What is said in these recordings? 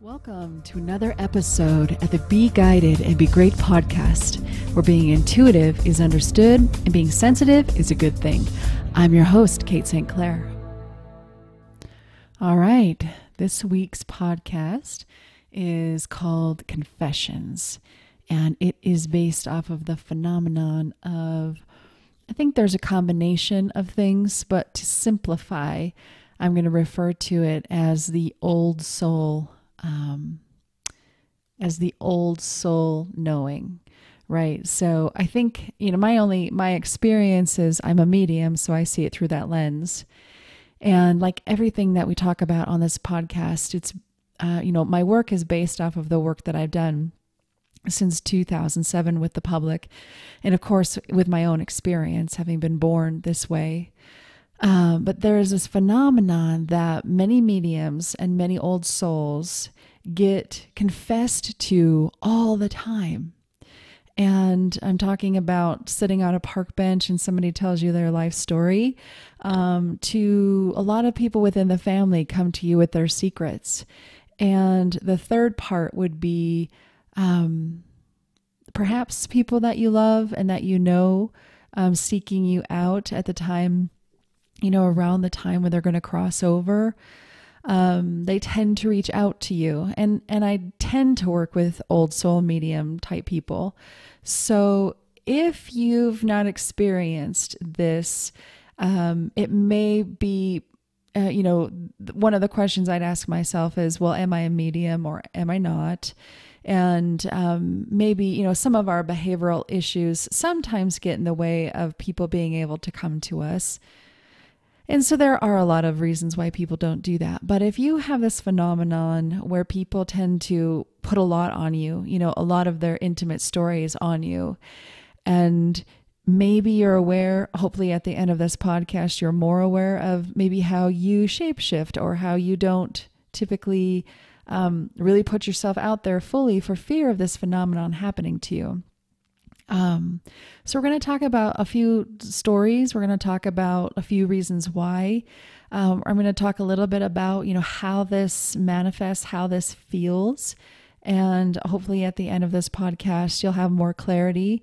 Welcome to another episode at the Be Guided and Be Great podcast, where being intuitive is understood and being sensitive is a good thing. I'm your host, Kate St. Clair. All right, this week's podcast is called Confessions, and it is based off of the phenomenon of, I think there's a combination of things, but to simplify, I'm going to refer to it as the old soul um, as the old soul knowing right? So i think you know my only my experience is i'm a medium so i see it through that lens. And like everything that we talk about on this podcast it's uh, you know my work is based off of the work that i've done since 2007 with the public. And of course with my own experience having been born this way uh, but there is this phenomenon that many mediums and many old souls get confessed to all the time. And I'm talking about sitting on a park bench and somebody tells you their life story, um, to a lot of people within the family come to you with their secrets. And the third part would be um, perhaps people that you love and that you know um, seeking you out at the time you know, around the time when they're going to cross over, um, they tend to reach out to you. And, and I tend to work with old soul medium type people. So if you've not experienced this, um, it may be, uh, you know, one of the questions I'd ask myself is, well, am I a medium or am I not? and um, maybe you know some of our behavioral issues sometimes get in the way of people being able to come to us and so there are a lot of reasons why people don't do that. But if you have this phenomenon where people tend to put a lot on you, you know, a lot of their intimate stories on you, and maybe you're aware, hopefully at the end of this podcast, you're more aware of maybe how you shapeshift or how you don't typically um, really put yourself out there fully for fear of this phenomenon happening to you. Um, so, we're going to talk about a few stories. We're going to talk about a few reasons why. Um, I'm going to talk a little bit about, you know, how this manifests, how this feels. And hopefully, at the end of this podcast, you'll have more clarity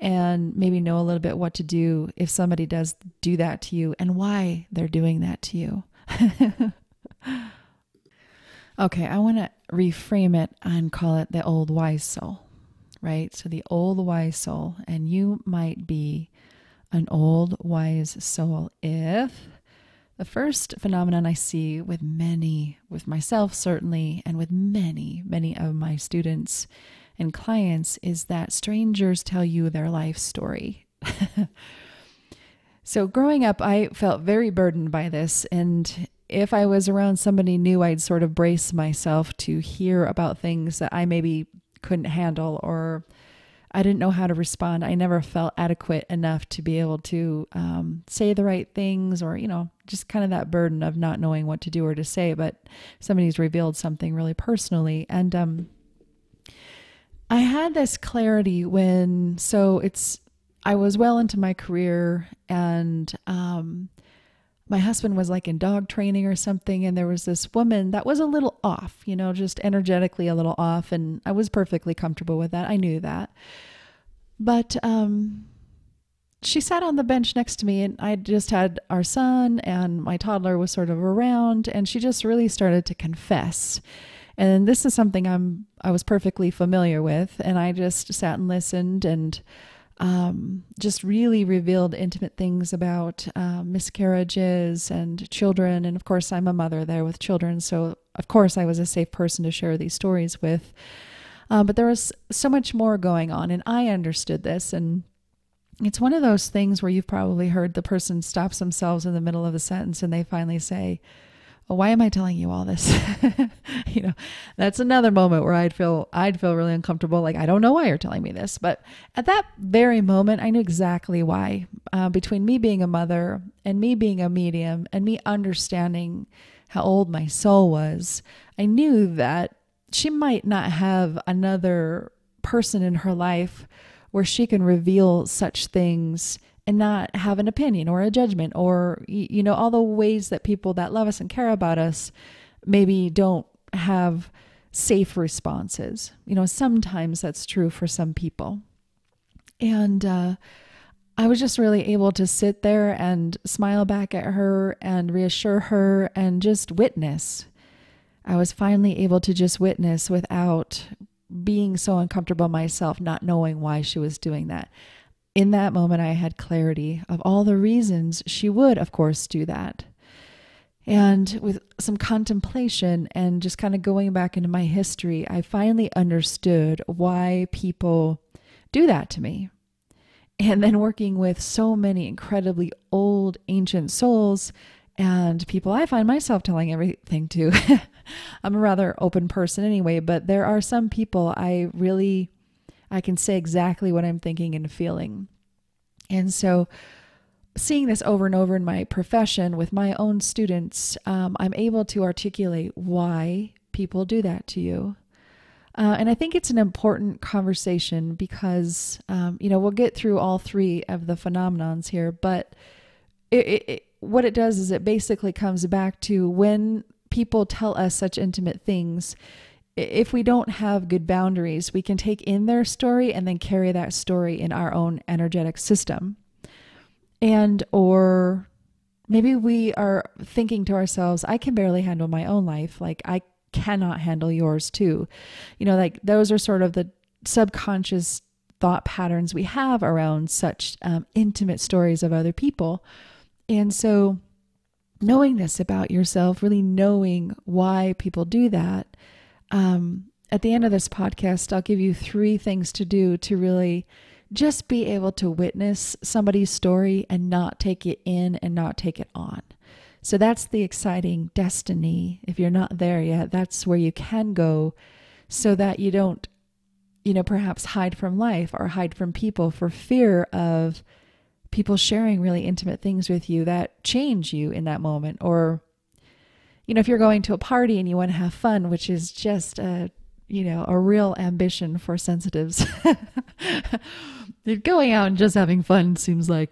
and maybe know a little bit what to do if somebody does do that to you and why they're doing that to you. okay, I want to reframe it and call it the old wise soul right? So the old wise soul, and you might be an old wise soul if the first phenomenon I see with many, with myself certainly, and with many, many of my students and clients is that strangers tell you their life story. so growing up, I felt very burdened by this. And if I was around somebody new, I'd sort of brace myself to hear about things that I maybe couldn't handle or I didn't know how to respond. I never felt adequate enough to be able to um, say the right things or, you know, just kind of that burden of not knowing what to do or to say. But somebody's revealed something really personally. And um, I had this clarity when, so it's, I was well into my career and um, my husband was like in dog training or something and there was this woman that was a little off you know just energetically a little off and i was perfectly comfortable with that. I knew that. But um she sat on the bench next to me and i just had our son and my toddler was sort of around and she just really started to confess. And this is something i'm i was perfectly familiar with and i just sat and listened and um, just really revealed intimate things about uh, miscarriages and children. And of course, I'm a mother there with children. So, of course, I was a safe person to share these stories with. Uh, but there was so much more going on, and I understood this. And it's one of those things where you've probably heard the person stops themselves in the middle of a sentence and they finally say, why am I telling you all this? you know, that's another moment where I'd feel I'd feel really uncomfortable. Like I don't know why you're telling me this, but at that very moment, I knew exactly why. Uh, between me being a mother and me being a medium and me understanding how old my soul was, I knew that she might not have another person in her life where she can reveal such things and not have an opinion or a judgment or you know all the ways that people that love us and care about us maybe don't have safe responses. You know, sometimes that's true for some people. And uh, I was just really able to sit there and smile back at her and reassure her and just witness. I was finally able to just witness without being so uncomfortable myself, not knowing why she was doing that. In that moment, I had clarity of all the reasons she would, of course, do that. And with some contemplation and just kind of going back into my history, I finally understood why people do that to me. And then working with so many incredibly old, ancient souls and people I find myself telling everything to. I'm a rather open person anyway, but there are some people I really I can say exactly what I'm thinking and feeling. And so seeing this over and over in my profession with my own students, um, I'm able to articulate why people do that to you. Uh, and I think it's an important conversation because, um, you know, we'll get through all three of the phenomenons here, but it, it, it, what it does is it basically comes back to when people tell us such intimate things, if we don't have good boundaries, we can take in their story and then carry that story in our own energetic system. And, or maybe we are thinking to ourselves, I can barely handle my own life. Like, I cannot handle yours too. You know, like those are sort of the subconscious thought patterns we have around such um, intimate stories of other people. And so, knowing this about yourself, really knowing why people do that, um, at the end of this podcast, I'll give you three things to do to really just be able to witness somebody's story and not take it in and not take it on. So that's the exciting destiny. If you're not there yet, that's where you can go so that you don't, you know, perhaps hide from life or hide from people for fear of people sharing really intimate things with you that change you in that moment. Or, you know, if you're going to a party and you want to have fun, which is just a, you know, a real ambition for sensitives. going out and just having fun seems like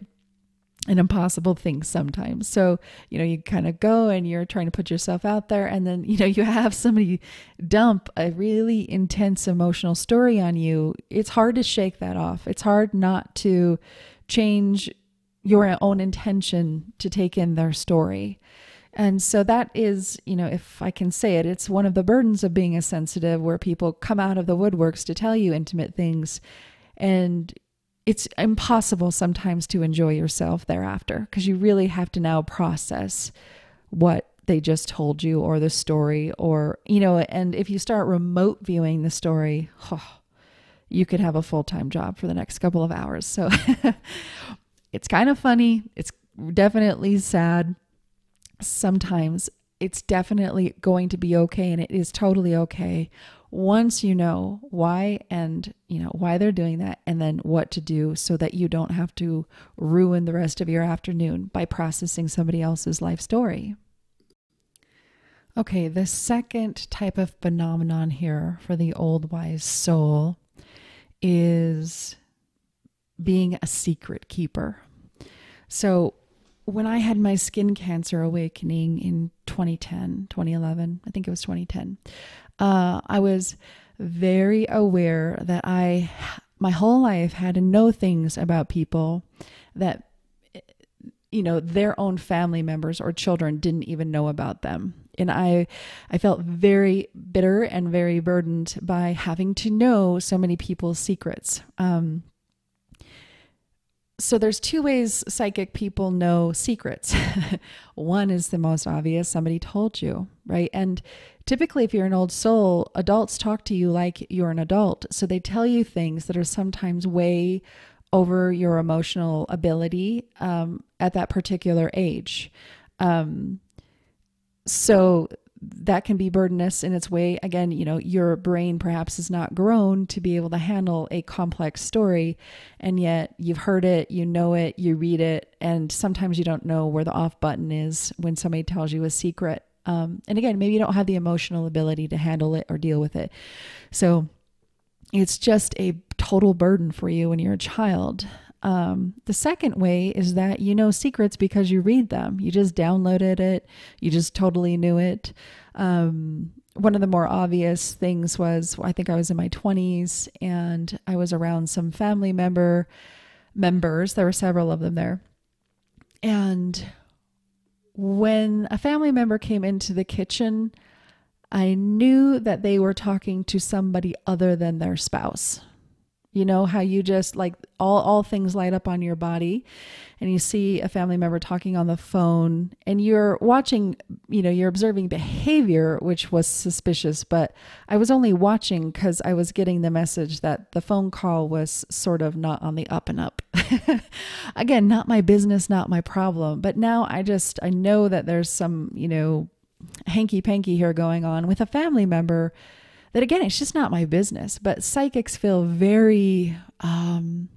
an impossible thing sometimes. So, you know, you kind of go and you're trying to put yourself out there, and then, you know, you have somebody dump a really intense emotional story on you. It's hard to shake that off. It's hard not to change your own intention to take in their story. And so that is, you know, if I can say it, it's one of the burdens of being a sensitive where people come out of the woodworks to tell you intimate things. And it's impossible sometimes to enjoy yourself thereafter because you really have to now process what they just told you or the story or you know and if you start remote viewing the story oh, you could have a full-time job for the next couple of hours. So it's kind of funny. It's definitely sad sometimes it's definitely going to be okay and it is totally okay once you know why and you know why they're doing that and then what to do so that you don't have to ruin the rest of your afternoon by processing somebody else's life story. Okay, the second type of phenomenon here for the old wise soul is being a secret keeper. So, when I had my skin cancer awakening in 2010, 2011, I think it was 2010, uh, I was very aware that I, my whole life, had to know things about people that, you know, their own family members or children didn't even know about them. And I, I felt very bitter and very burdened by having to know so many people's secrets. Um, so there's two ways psychic people know secrets. One is the most obvious, somebody told you, right? And typically if you're an old soul, adults talk to you like you're an adult. So they tell you things that are sometimes way over your emotional ability um, at that particular age. Um, so that can be burdenous in its way. Again, you know, your brain perhaps is not grown to be able to handle a complex story, and yet you've heard it, you know it, you read it, and sometimes you don't know where the off button is when somebody tells you a secret. Um, and again, maybe you don't have the emotional ability to handle it or deal with it. So it's just a total burden for you when you're a child. Um, the second way is that you know secrets because you read them. You just downloaded it, you just totally knew it. Um, one of the more obvious things was I think I was in my 20s and I was around some family member members. There were several of them there. And when a family member came into the kitchen, I knew that they were talking to somebody other than their spouse. You know how you just like all all things light up on your body and you see a family member talking on the phone and you're watching, you know, you're observing behavior which was suspicious, but I was only watching cuz I was getting the message that the phone call was sort of not on the up and up. Again, not my business, not my problem, but now I just I know that there's some, you know, hanky panky here going on with a family member that again it's just not my business but psychics feel very um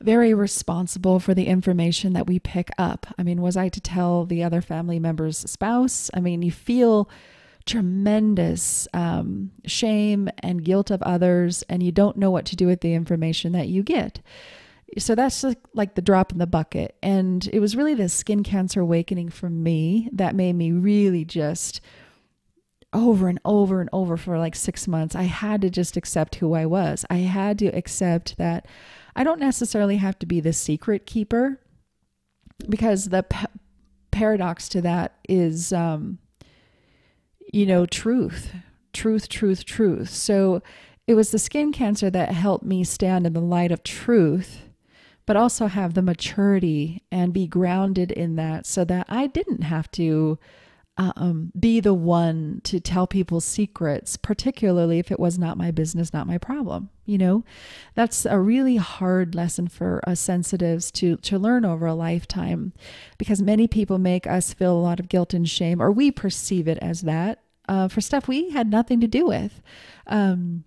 very responsible for the information that we pick up. I mean was i to tell the other family member's spouse i mean you feel tremendous um, shame and guilt of others and you don't know what to do with the information that you get. So that's like, like the drop in the bucket. And it was really the skin cancer awakening for me that made me really just over and over and over for like six months, I had to just accept who I was. I had to accept that I don't necessarily have to be the secret keeper because the p- paradox to that is, um, you know, truth, truth, truth, truth. So it was the skin cancer that helped me stand in the light of truth, but also have the maturity and be grounded in that so that I didn't have to um, be the one to tell people secrets, particularly if it was not my business, not my problem. You know, that's a really hard lesson for us sensitives to to learn over a lifetime, because many people make us feel a lot of guilt and shame, or we perceive it as that uh, for stuff we had nothing to do with. Um,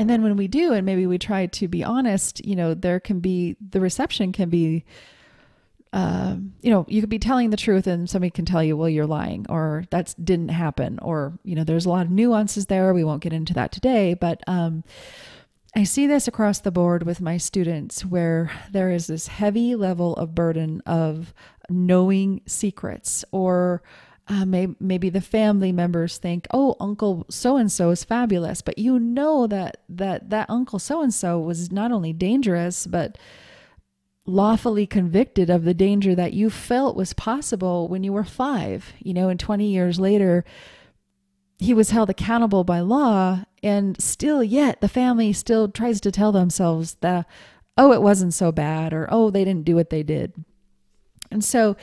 and then when we do, and maybe we try to be honest, you know, there can be the reception can be uh, you know, you could be telling the truth and somebody can tell you, well, you're lying or that didn't happen. Or, you know, there's a lot of nuances there. We won't get into that today. But um, I see this across the board with my students where there is this heavy level of burden of knowing secrets or uh, maybe, maybe the family members think, oh, Uncle so and so is fabulous, but you know that that that Uncle so and so was not only dangerous but lawfully convicted of the danger that you felt was possible when you were five. You know, and 20 years later, he was held accountable by law, and still, yet, the family still tries to tell themselves that, oh, it wasn't so bad, or oh, they didn't do what they did. And so,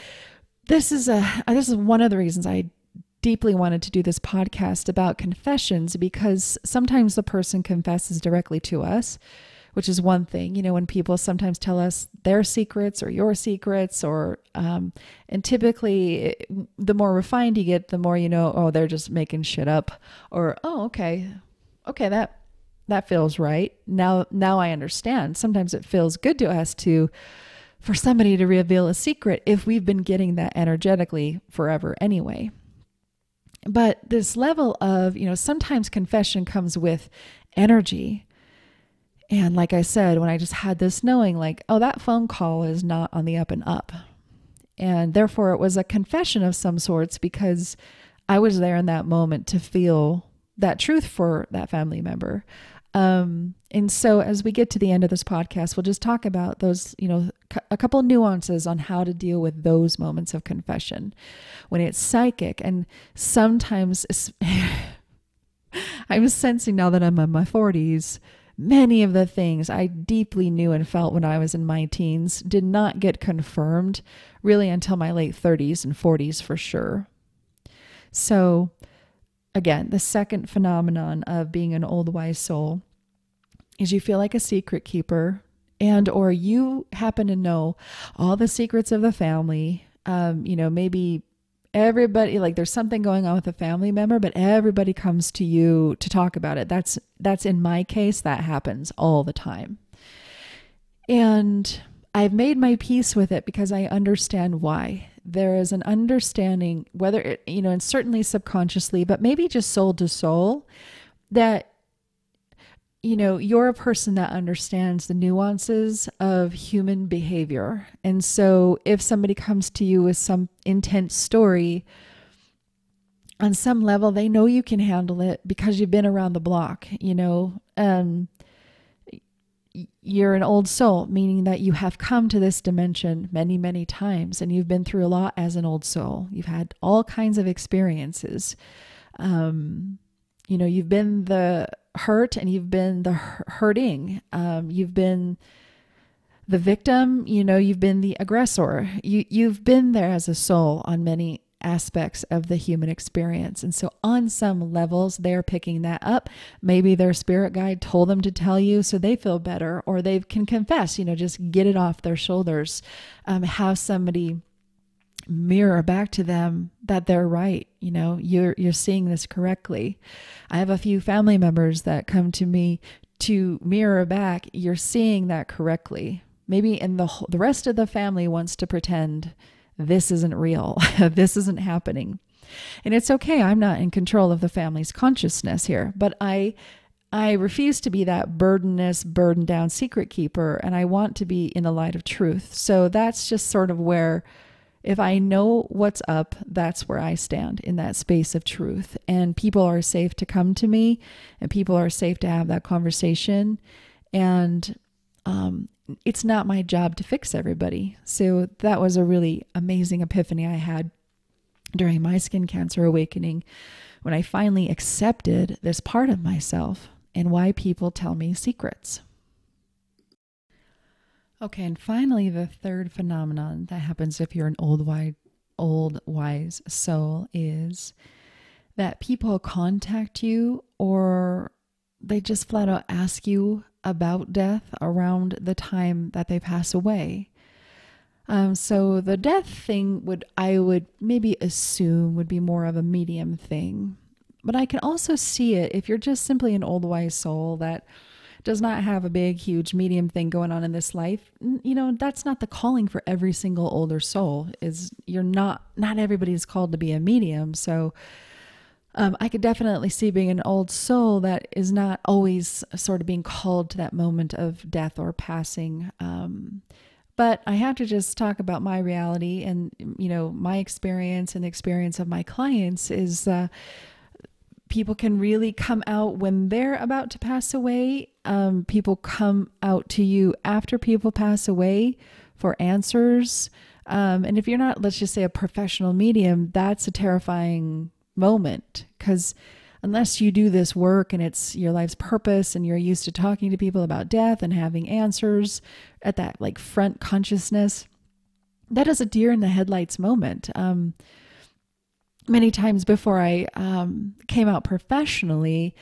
this is a this is one of the reasons I deeply wanted to do this podcast about confessions because sometimes the person confesses directly to us which is one thing. You know, when people sometimes tell us their secrets or your secrets, or, um, and typically the more refined you get, the more you know, oh, they're just making shit up, or, oh, okay, okay, that, that feels right. Now, now I understand. Sometimes it feels good to us to, for somebody to reveal a secret if we've been getting that energetically forever anyway. But this level of, you know, sometimes confession comes with energy. And like I said, when I just had this knowing, like, oh, that phone call is not on the up and up. And therefore, it was a confession of some sorts because I was there in that moment to feel that truth for that family member. Um, and so, as we get to the end of this podcast, we'll just talk about those, you know, a couple nuances on how to deal with those moments of confession when it's psychic. And sometimes I'm sensing now that I'm in my 40s many of the things I deeply knew and felt when I was in my teens did not get confirmed really until my late 30s and 40s for sure. So, again, the second phenomenon of being an old wise soul is you feel like a secret keeper and or you happen to know all the secrets of the family um, you know maybe everybody like there's something going on with a family member but everybody comes to you to talk about it. That's that's in my case that happens all the time. And i've made my peace with it because i understand why. There is an understanding whether it you know and certainly subconsciously but maybe just soul to soul that you know, you're a person that understands the nuances of human behavior. And so if somebody comes to you with some intense story, on some level they know you can handle it because you've been around the block you know? Um you're an old soul meaning that you have come to this dimension many many times and you've been through a lot as an old soul. You've had all kinds of experiences. Um you know you've been the hurt and you've been the hurting um you've been the victim you know you've been the aggressor you you've been there as a soul on many aspects of the human experience. And so, on some levels, they're picking that up. Maybe their spirit guide told them to tell you so they feel better, or they can confess, you know, just get it off their shoulders. Um, have somebody mirror back to them that they're right you know you're you're seeing this correctly i have a few family members that come to me to mirror back you're seeing that correctly maybe in the the rest of the family wants to pretend this isn't real. this isn't happening. And it's okay. I'm not in control of the family's consciousness here, but I I refuse to be that burdenless, burdened down secret keeper, and I want to be in the light of truth. So that's just sort of where, if I know what's up, that's where I stand in that space of truth. And people are safe to come to me, and people are safe to have that conversation. And um, it's not my job to fix everybody. So that was a really amazing epiphany I had during my skin cancer awakening when I finally accepted this part of myself and why people tell me secrets. Okay, and finally, the third phenomenon that happens if you're an old wise, old wise soul is that people contact you or they just flat out ask you about death around the time that they pass away. Um, so the death thing would I would maybe assume would be more of a medium thing. But I can also see it if you're just simply an old wise soul that does not have a big, huge medium thing going on in this life. You know, that's not the calling for every single older soul. Is you're not not everybody's called to be a medium. So um, I could definitely see being an old soul that is not always sort of being called to that moment of death or passing. Um, but I have to just talk about my reality and, you know, my experience and the experience of my clients is uh, people can really come out when they're about to pass away. Um, people come out to you after people pass away for answers. Um, and if you're not, let's just say, a professional medium, that's a terrifying moment because unless you do this work and it's your life's purpose and you're used to talking to people about death and having answers at that like front consciousness that is a deer in the headlights moment um, many times before i um, came out professionally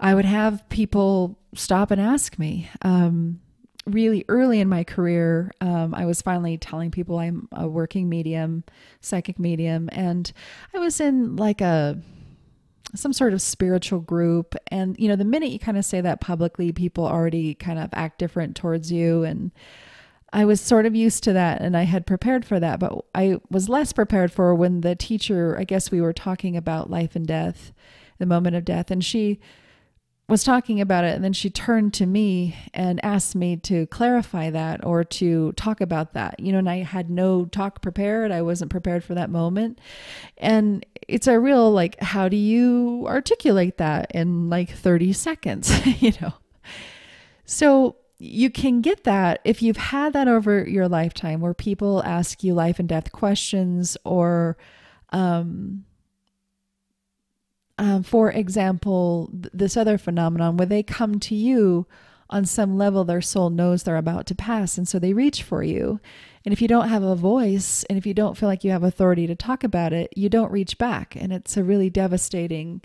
i would have people stop and ask me um, really early in my career, um, I was finally telling people I'm a working medium, psychic medium, and I was in like a some sort of spiritual group. And you know, the minute you kind of say that publicly, people already kind of act different towards you. And I was sort of used to that, and I had prepared for that, but I was less prepared for when the teacher. I guess we were talking about life and death, the moment of death, and she was talking about it and then she turned to me and asked me to clarify that or to talk about that you know and i had no talk prepared i wasn't prepared for that moment and it's a real like how do you articulate that in like 30 seconds you know so you can get that if you've had that over your lifetime where people ask you life and death questions or um um, for example, th- this other phenomenon where they come to you on some level, their soul knows they're about to pass, and so they reach for you. And if you don't have a voice, and if you don't feel like you have authority to talk about it, you don't reach back, and it's a really devastating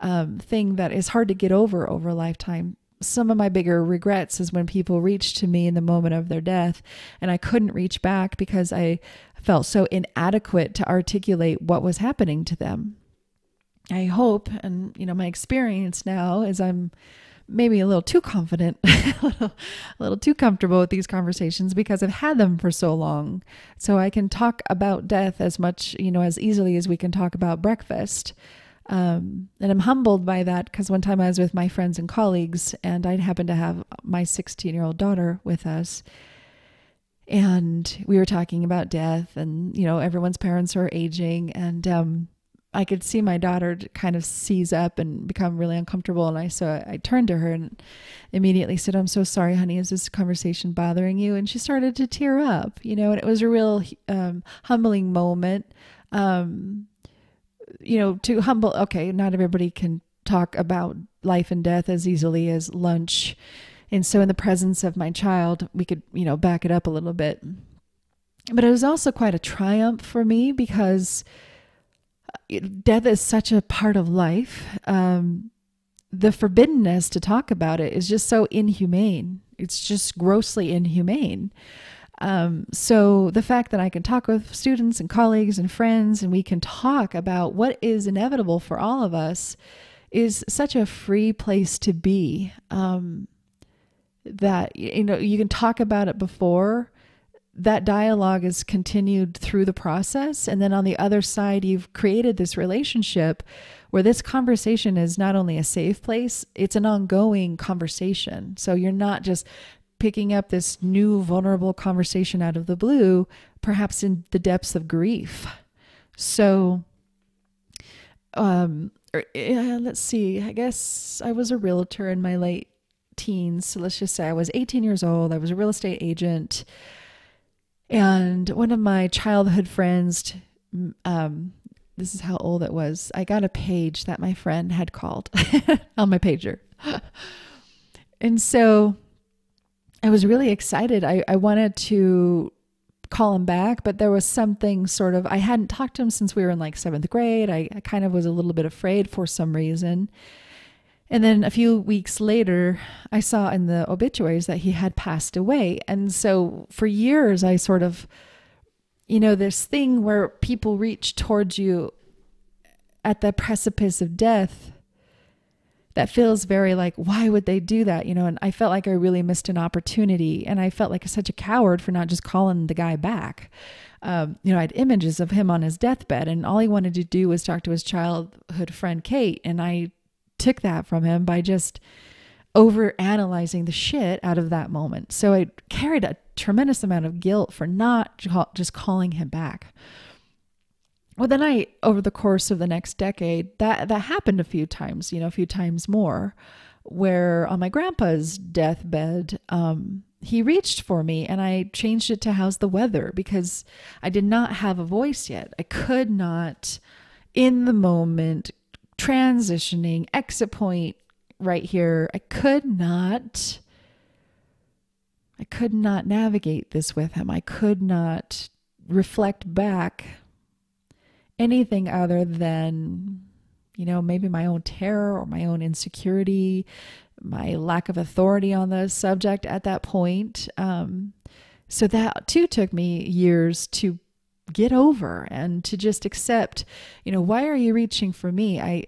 um, thing that is hard to get over over a lifetime. Some of my bigger regrets is when people reached to me in the moment of their death, and I couldn't reach back because I felt so inadequate to articulate what was happening to them. I hope, and you know, my experience now is I'm maybe a little too confident, a, little, a little too comfortable with these conversations because I've had them for so long. So I can talk about death as much, you know, as easily as we can talk about breakfast. Um, and I'm humbled by that because one time I was with my friends and colleagues, and I happened to have my 16 year old daughter with us. And we were talking about death, and, you know, everyone's parents are aging. And, um, I could see my daughter kind of seize up and become really uncomfortable. And I so I, turned to her and immediately said, "I'm so sorry, honey. Is this conversation bothering you?" And she started to tear up. You know, and it was a real um, humbling moment. Um, you know, to humble. Okay, not everybody can talk about life and death as easily as lunch. And so, in the presence of my child, we could, you know, back it up a little bit. But it was also quite a triumph for me because death is such a part of life. Um, the forbiddenness to talk about it is just so inhumane. It's just grossly inhumane. Um, so the fact that I can talk with students and colleagues and friends and we can talk about what is inevitable for all of us is such a free place to be. Um, that you know you can talk about it before that dialogue is continued through the process. And then on the other side, you've created this relationship where this conversation is not only a safe place, it's an ongoing conversation. So you're not just picking up this new vulnerable conversation out of the blue, perhaps in the depths of grief. So, um, er, let's see, I guess I was a realtor in my late teens. So let's just say I was 18 years old. I was a real estate agent. And one of my childhood friends, um, this is how old it was. I got a page that my friend had called on my pager. and so I was really excited. I, I wanted to call him back, but there was something sort of, I hadn't talked to him since we were in like seventh grade. I, I kind of was a little bit afraid for some reason. And then a few weeks later, I saw in the obituaries that he had passed away. And so for years, I sort of, you know, this thing where people reach towards you at the precipice of death that feels very like, why would they do that? You know, and I felt like I really missed an opportunity. And I felt like such a coward for not just calling the guy back. Um, you know, I had images of him on his deathbed, and all he wanted to do was talk to his childhood friend Kate. And I took that from him by just over analyzing the shit out of that moment. So I carried a tremendous amount of guilt for not just calling him back. Well, then I, over the course of the next decade, that that happened a few times, you know, a few times more, where on my grandpa's deathbed, um, he reached for me and I changed it to how's the weather because I did not have a voice yet. I could not, in the moment, transitioning, exit point right here. I could not I could not navigate this with him. I could not reflect back anything other than you know, maybe my own terror or my own insecurity, my lack of authority on the subject at that point. Um, so that too took me years to get over and to just accept, you know, why are you reaching for me? I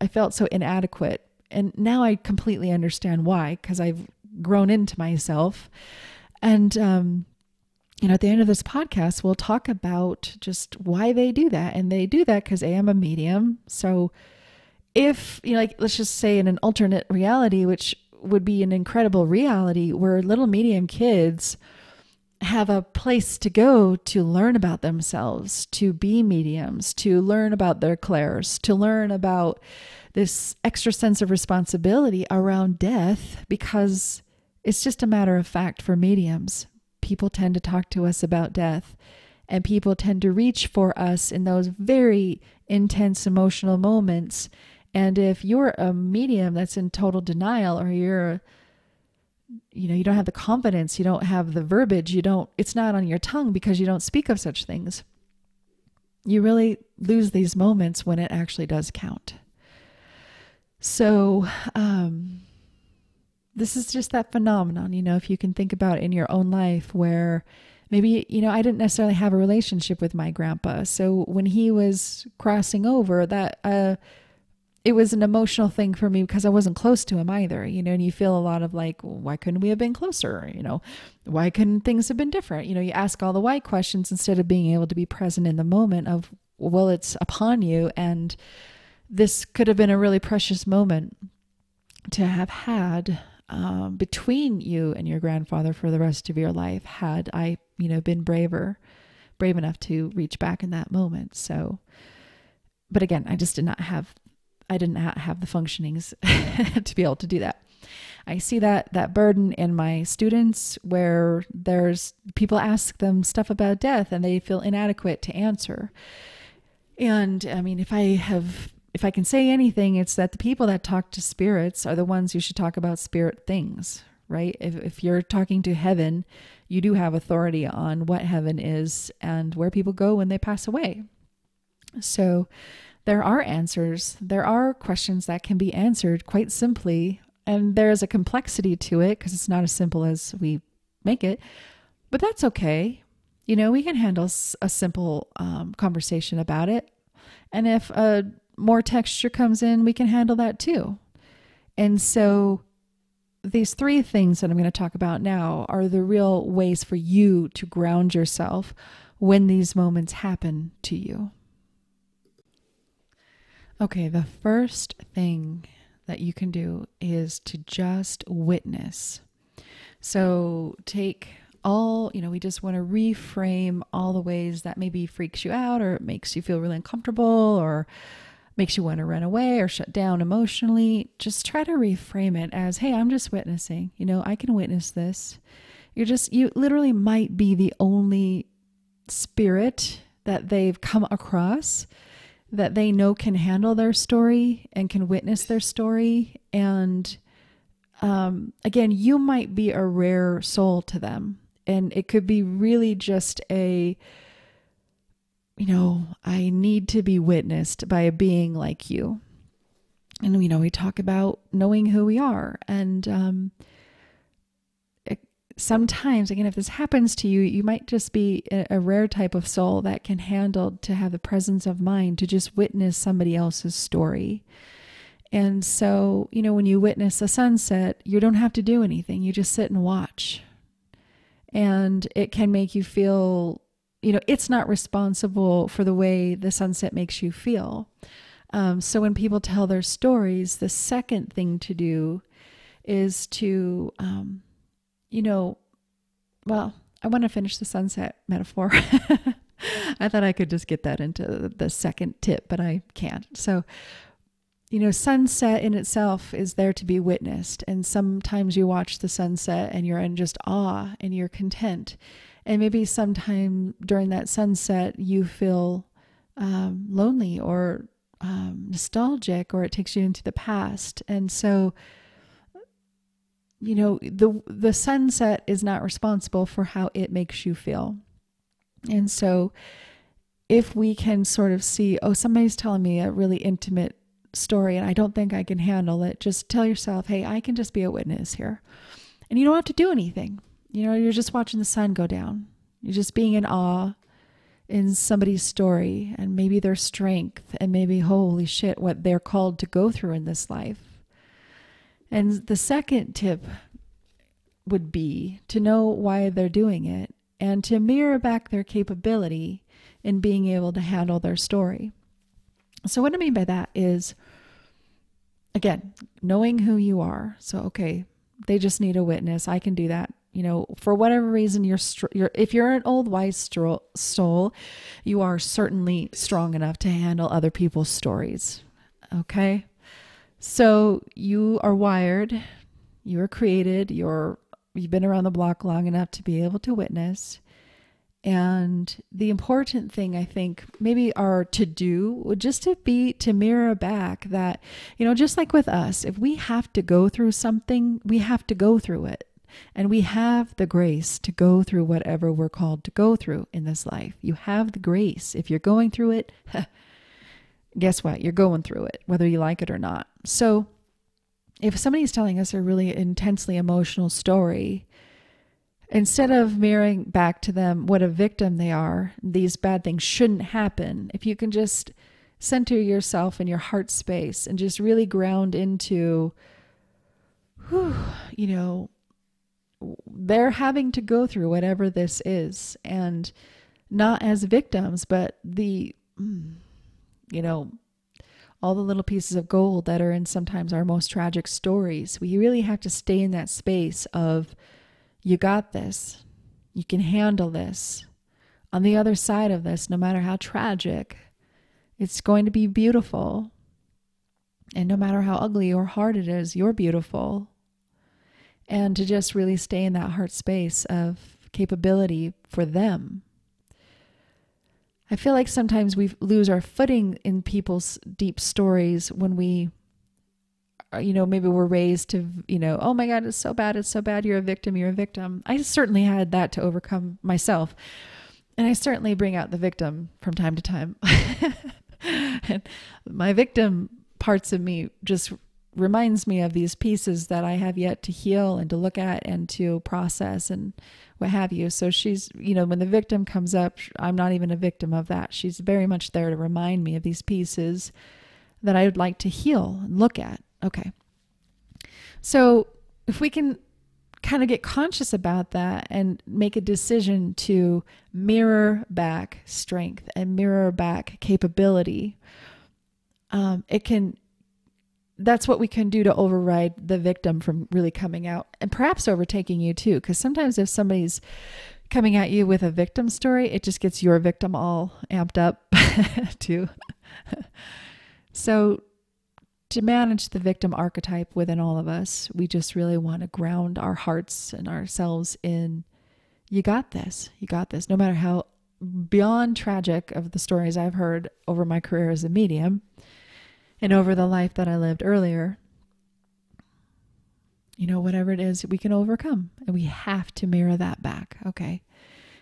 I felt so inadequate. And now I completely understand why cuz I've grown into myself. And um you know, at the end of this podcast, we'll talk about just why they do that. And they do that because I am a medium. So if, you know, like, let's just say in an alternate reality, which would be an incredible reality where little medium kids have a place to go to learn about themselves, to be mediums, to learn about their clairs, to learn about this extra sense of responsibility around death because it's just a matter of fact for mediums. People tend to talk to us about death, and people tend to reach for us in those very intense emotional moments. And if you're a medium that's in total denial or you're you know you don't have the confidence you don't have the verbiage you don't it's not on your tongue because you don't speak of such things you really lose these moments when it actually does count so um this is just that phenomenon you know if you can think about in your own life where maybe you know I didn't necessarily have a relationship with my grandpa so when he was crossing over that uh it was an emotional thing for me because I wasn't close to him either, you know, and you feel a lot of like, why couldn't we have been closer? You know, why couldn't things have been different? You know, you ask all the why questions instead of being able to be present in the moment of, well, it's upon you. And this could have been a really precious moment to have had um, between you and your grandfather for the rest of your life had I, you know, been braver, brave enough to reach back in that moment. So, but again, I just did not have I did not have the functionings to be able to do that. I see that that burden in my students where there's people ask them stuff about death and they feel inadequate to answer. And I mean, if I have if I can say anything, it's that the people that talk to spirits are the ones who should talk about spirit things, right? If if you're talking to heaven, you do have authority on what heaven is and where people go when they pass away. So there are answers. There are questions that can be answered quite simply and there's a complexity to it because it's not as simple as we make it, but that's okay. You know, we can handle a simple um, conversation about it. And if a more texture comes in, we can handle that too. And so, these three things that I'm going to talk about now are the real ways for you to ground yourself when these moments happen to you. Okay, the first thing that you can do is to just witness. So take all, you know, we just want to reframe all the ways that maybe freaks you out or it makes you feel really uncomfortable or makes you want to run away or shut down emotionally. Just try to reframe it as, hey, I'm just witnessing. You know, I can witness this. You're just, you literally might be the only spirit that they've come across that they know can handle their story and can witness their story. And um, again, you might be a rare soul to them. And it could be really just a, you know, I need to be witnessed by a being like you. And, you know, we talk about knowing who we are. And, um, sometimes again if this happens to you you might just be a, a, rare type of soul that can handle to have the presence of mind to just witness somebody else's story and so you know when you witness a sunset you don't have to do anything you just sit and watch and it can make you feel you know it's not responsible for the way the sunset makes you feel um, so when people tell their stories the second thing to do is to um, you know, well, I want to finish the sunset metaphor. I thought I could just get that into the second tip, but I can't. So, you know, sunset in itself is there to be witnessed. And sometimes you watch the sunset and you're in just awe and you're content. And maybe sometime during that sunset, you feel um, lonely or um, nostalgic or it takes you into the past. And so, you know the the sunset is not responsible for how it makes you feel. And so if we can sort of see oh somebody's telling me a really intimate story and i don't think i can handle it just tell yourself hey i can just be a witness here. And you don't have to do anything you know you're just watching the sun go down you're just being in awe in somebody's story and maybe their strength and maybe holy shit what they're called to go through in this life and the second tip would be to know why they're doing it and to mirror back their capability in being able to handle their story. So, what I mean by that is, again, knowing who you are. So, okay, they just need a witness. I can do that. You know, for whatever reason, you're, you're if you're an old wise soul, you are certainly strong enough to handle other people's stories. Okay, so you are wired, you are created, you're you've been around the block long enough to be able to witness. And the important thing I think maybe are to do would just to be to mirror back that, you know, just like with us, if we have to go through something, we have to go through it. And we have the grace to go through whatever we're called to go through in this life. You have the grace. If you're going through it, guess what? You're going through it, whether you like it or not. So, if somebody's telling us a really intensely emotional story, instead of mirroring back to them what a victim they are, these bad things shouldn't happen, if you can just center yourself in your heart space and just really ground into, whew, you know, they're having to go through whatever this is, and not as victims, but the. Mm, you know, all the little pieces of gold that are in sometimes our most tragic stories. We really have to stay in that space of, you got this, you can handle this. On the other side of this, no matter how tragic, It's going to be beautiful. And no matter how ugly or hard it is, you're beautiful. And to just really stay in that heart space of capability for them. I feel like sometimes we lose our footing in people's deep stories when we uh, you know, maybe we're raised to, you know, oh my God, it's so bad, it's so bad, you're a victim, you're a victim. I certainly had that to overcome myself. And I certainly bring out the victim from time to time. and my victim parts of me just reminds me of these pieces that I have yet to heal and to look at and to process and what have you. So she's, you know, when the victim comes up, I'm not even a victim of that. She's very much there to remind me of these pieces that I would like to heal and look at. Okay. So if we can kind of get conscious about that and make a decision to mirror back strength and mirror back capability, um, it can. That's what we can do to override the victim from really coming out and perhaps overtaking you too. Because sometimes if somebody's coming at you with a victim story, it just gets your victim all amped up too. so to manage the victim archetype within all of us, we just really want to ground our hearts and ourselves in you got this. You got this. No matter how beyond tragic of the stories I've heard over my career as a medium and over the life that I lived earlier, you know, whatever it is, we can overcome. And we have to mirror that back. Okay.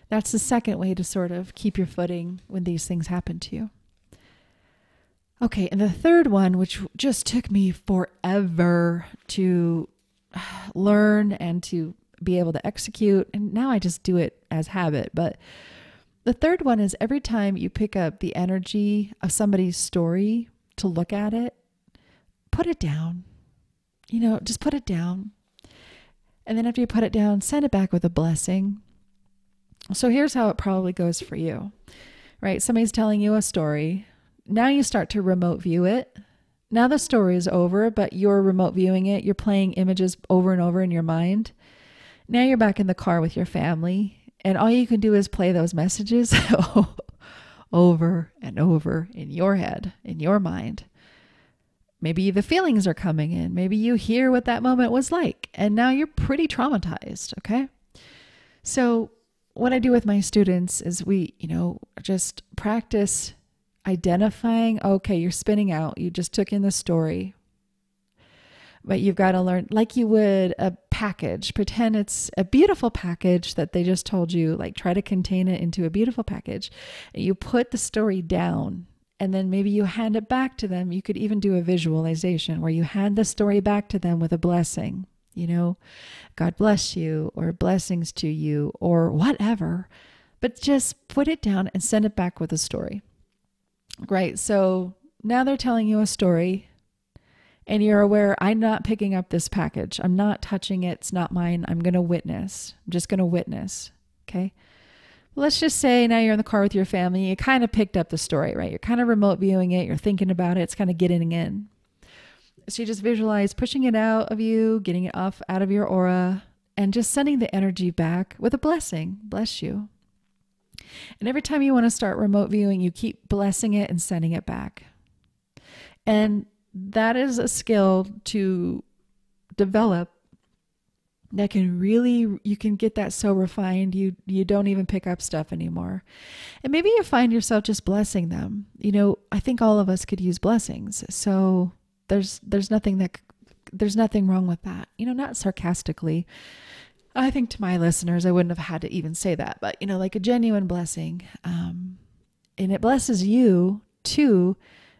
That's the second way to sort of keep your footing when these things happen to you. Okay, and the third one, which just took me forever to learn and to be able to execute, and now I just do it as habit. But the third one is every time you pick up the energy of somebody's story to look at it, put it down. You know, just put it down. And then after you put it down, send it back with a blessing. So here's how it probably goes for you, right? Somebody's telling you a story now you start to remote view it. Now the story is over, but you're remote viewing it. You're playing images over and over in your mind. Now you're back in the car with your family, and all you can do is play those messages over and over in your head, in your mind. Maybe the feelings are coming in. Maybe you hear what that moment was like, and now you're pretty traumatized, okay? So, what I do with my students is we, you know, just practice identifying, okay, you're spinning out. You just took in the story. But you've got to learn, like you would a package, pretend it's a beautiful package that they just told you, like try to contain it into a beautiful package. You put the story down and then maybe you hand it back to them. You could even do a visualization where you hand the story back to them with a blessing, you know, God bless you, or blessings to you, or whatever. But just put it down and send it back with a story. Right. So now they're telling you a story and you're aware I'm not picking up this package. I'm not touching it. It's not mine. I'm going to witness. I'm just going to witness. Okay. Let's just say now you're in the car with your family. You kind of picked up the story, right? You're kind of remote viewing it. You're thinking about it. It's kind of getting in. So you just visualize pushing it out of you, getting it off out of your aura, and just sending the energy back with a blessing. Bless you. And every time you want to start remote viewing, you keep blessing it and sending it back. And that is a skill to develop that can really you can get that so refined you you don't even pick up stuff anymore. And maybe you find yourself just blessing them. You know i think all of us could use blessings. So there's there's nothing that there's nothing wrong with that. You know not sarcastically. I think to my listeners, I wouldn't have had to even say that, but you know, like a genuine blessing. Um, and it blesses you too,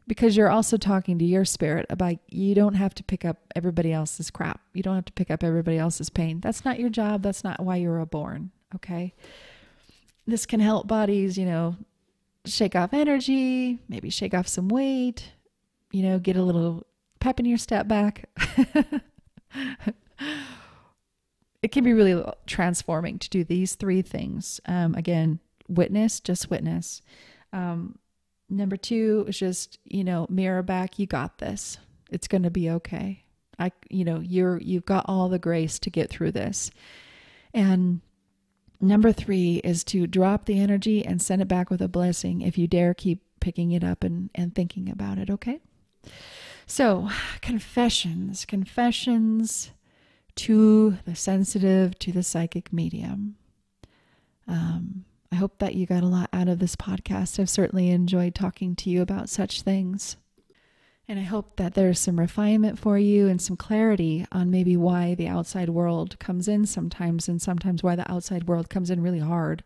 because you're also talking to your spirit about you don't have to pick up everybody else's crap. You don't have to pick up everybody else's pain. That's not your job. That's not why you were born. Okay. This can help bodies, you know, shake off energy, maybe shake off some weight, you know, get a little pep in your step back. it can be really transforming to do these three things. Um, again, witness, just witness. Um, number two is just, you know, mirror back, you got this. It's going to be okay. I, you know, you're, you've got all the grace to get through this. And number three is to drop the energy and send it back with a blessing if you dare keep picking it up and, and thinking about it, okay? So, confessions, confessions to the sensitive, to the psychic medium. Um, I hope that you got a lot out of this podcast. I've certainly enjoyed talking to you about such things. And I hope that there's some refinement for you and some clarity on maybe why the outside world comes in sometimes, and sometimes why the outside world comes in really hard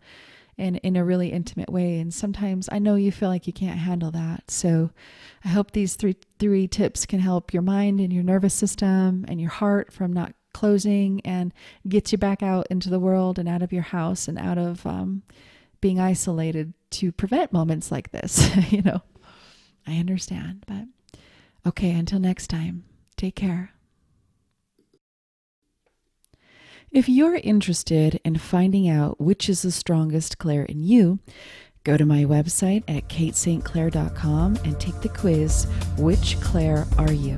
and in a really intimate way. And sometimes I know you feel like you can't handle that. So I hope these three three tips can help your mind and your nervous system and your heart from not closing and get you back out into the world and out of your house and out of um, being isolated to prevent moments like this. you know, I understand, but Okay, until next time, take care. If you're interested in finding out which is the strongest Claire in you, go to my website at katestclair.com and take the quiz Which Claire Are You?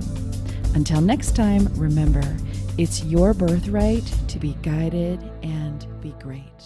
Until next time, remember, it's your birthright to be guided and be great.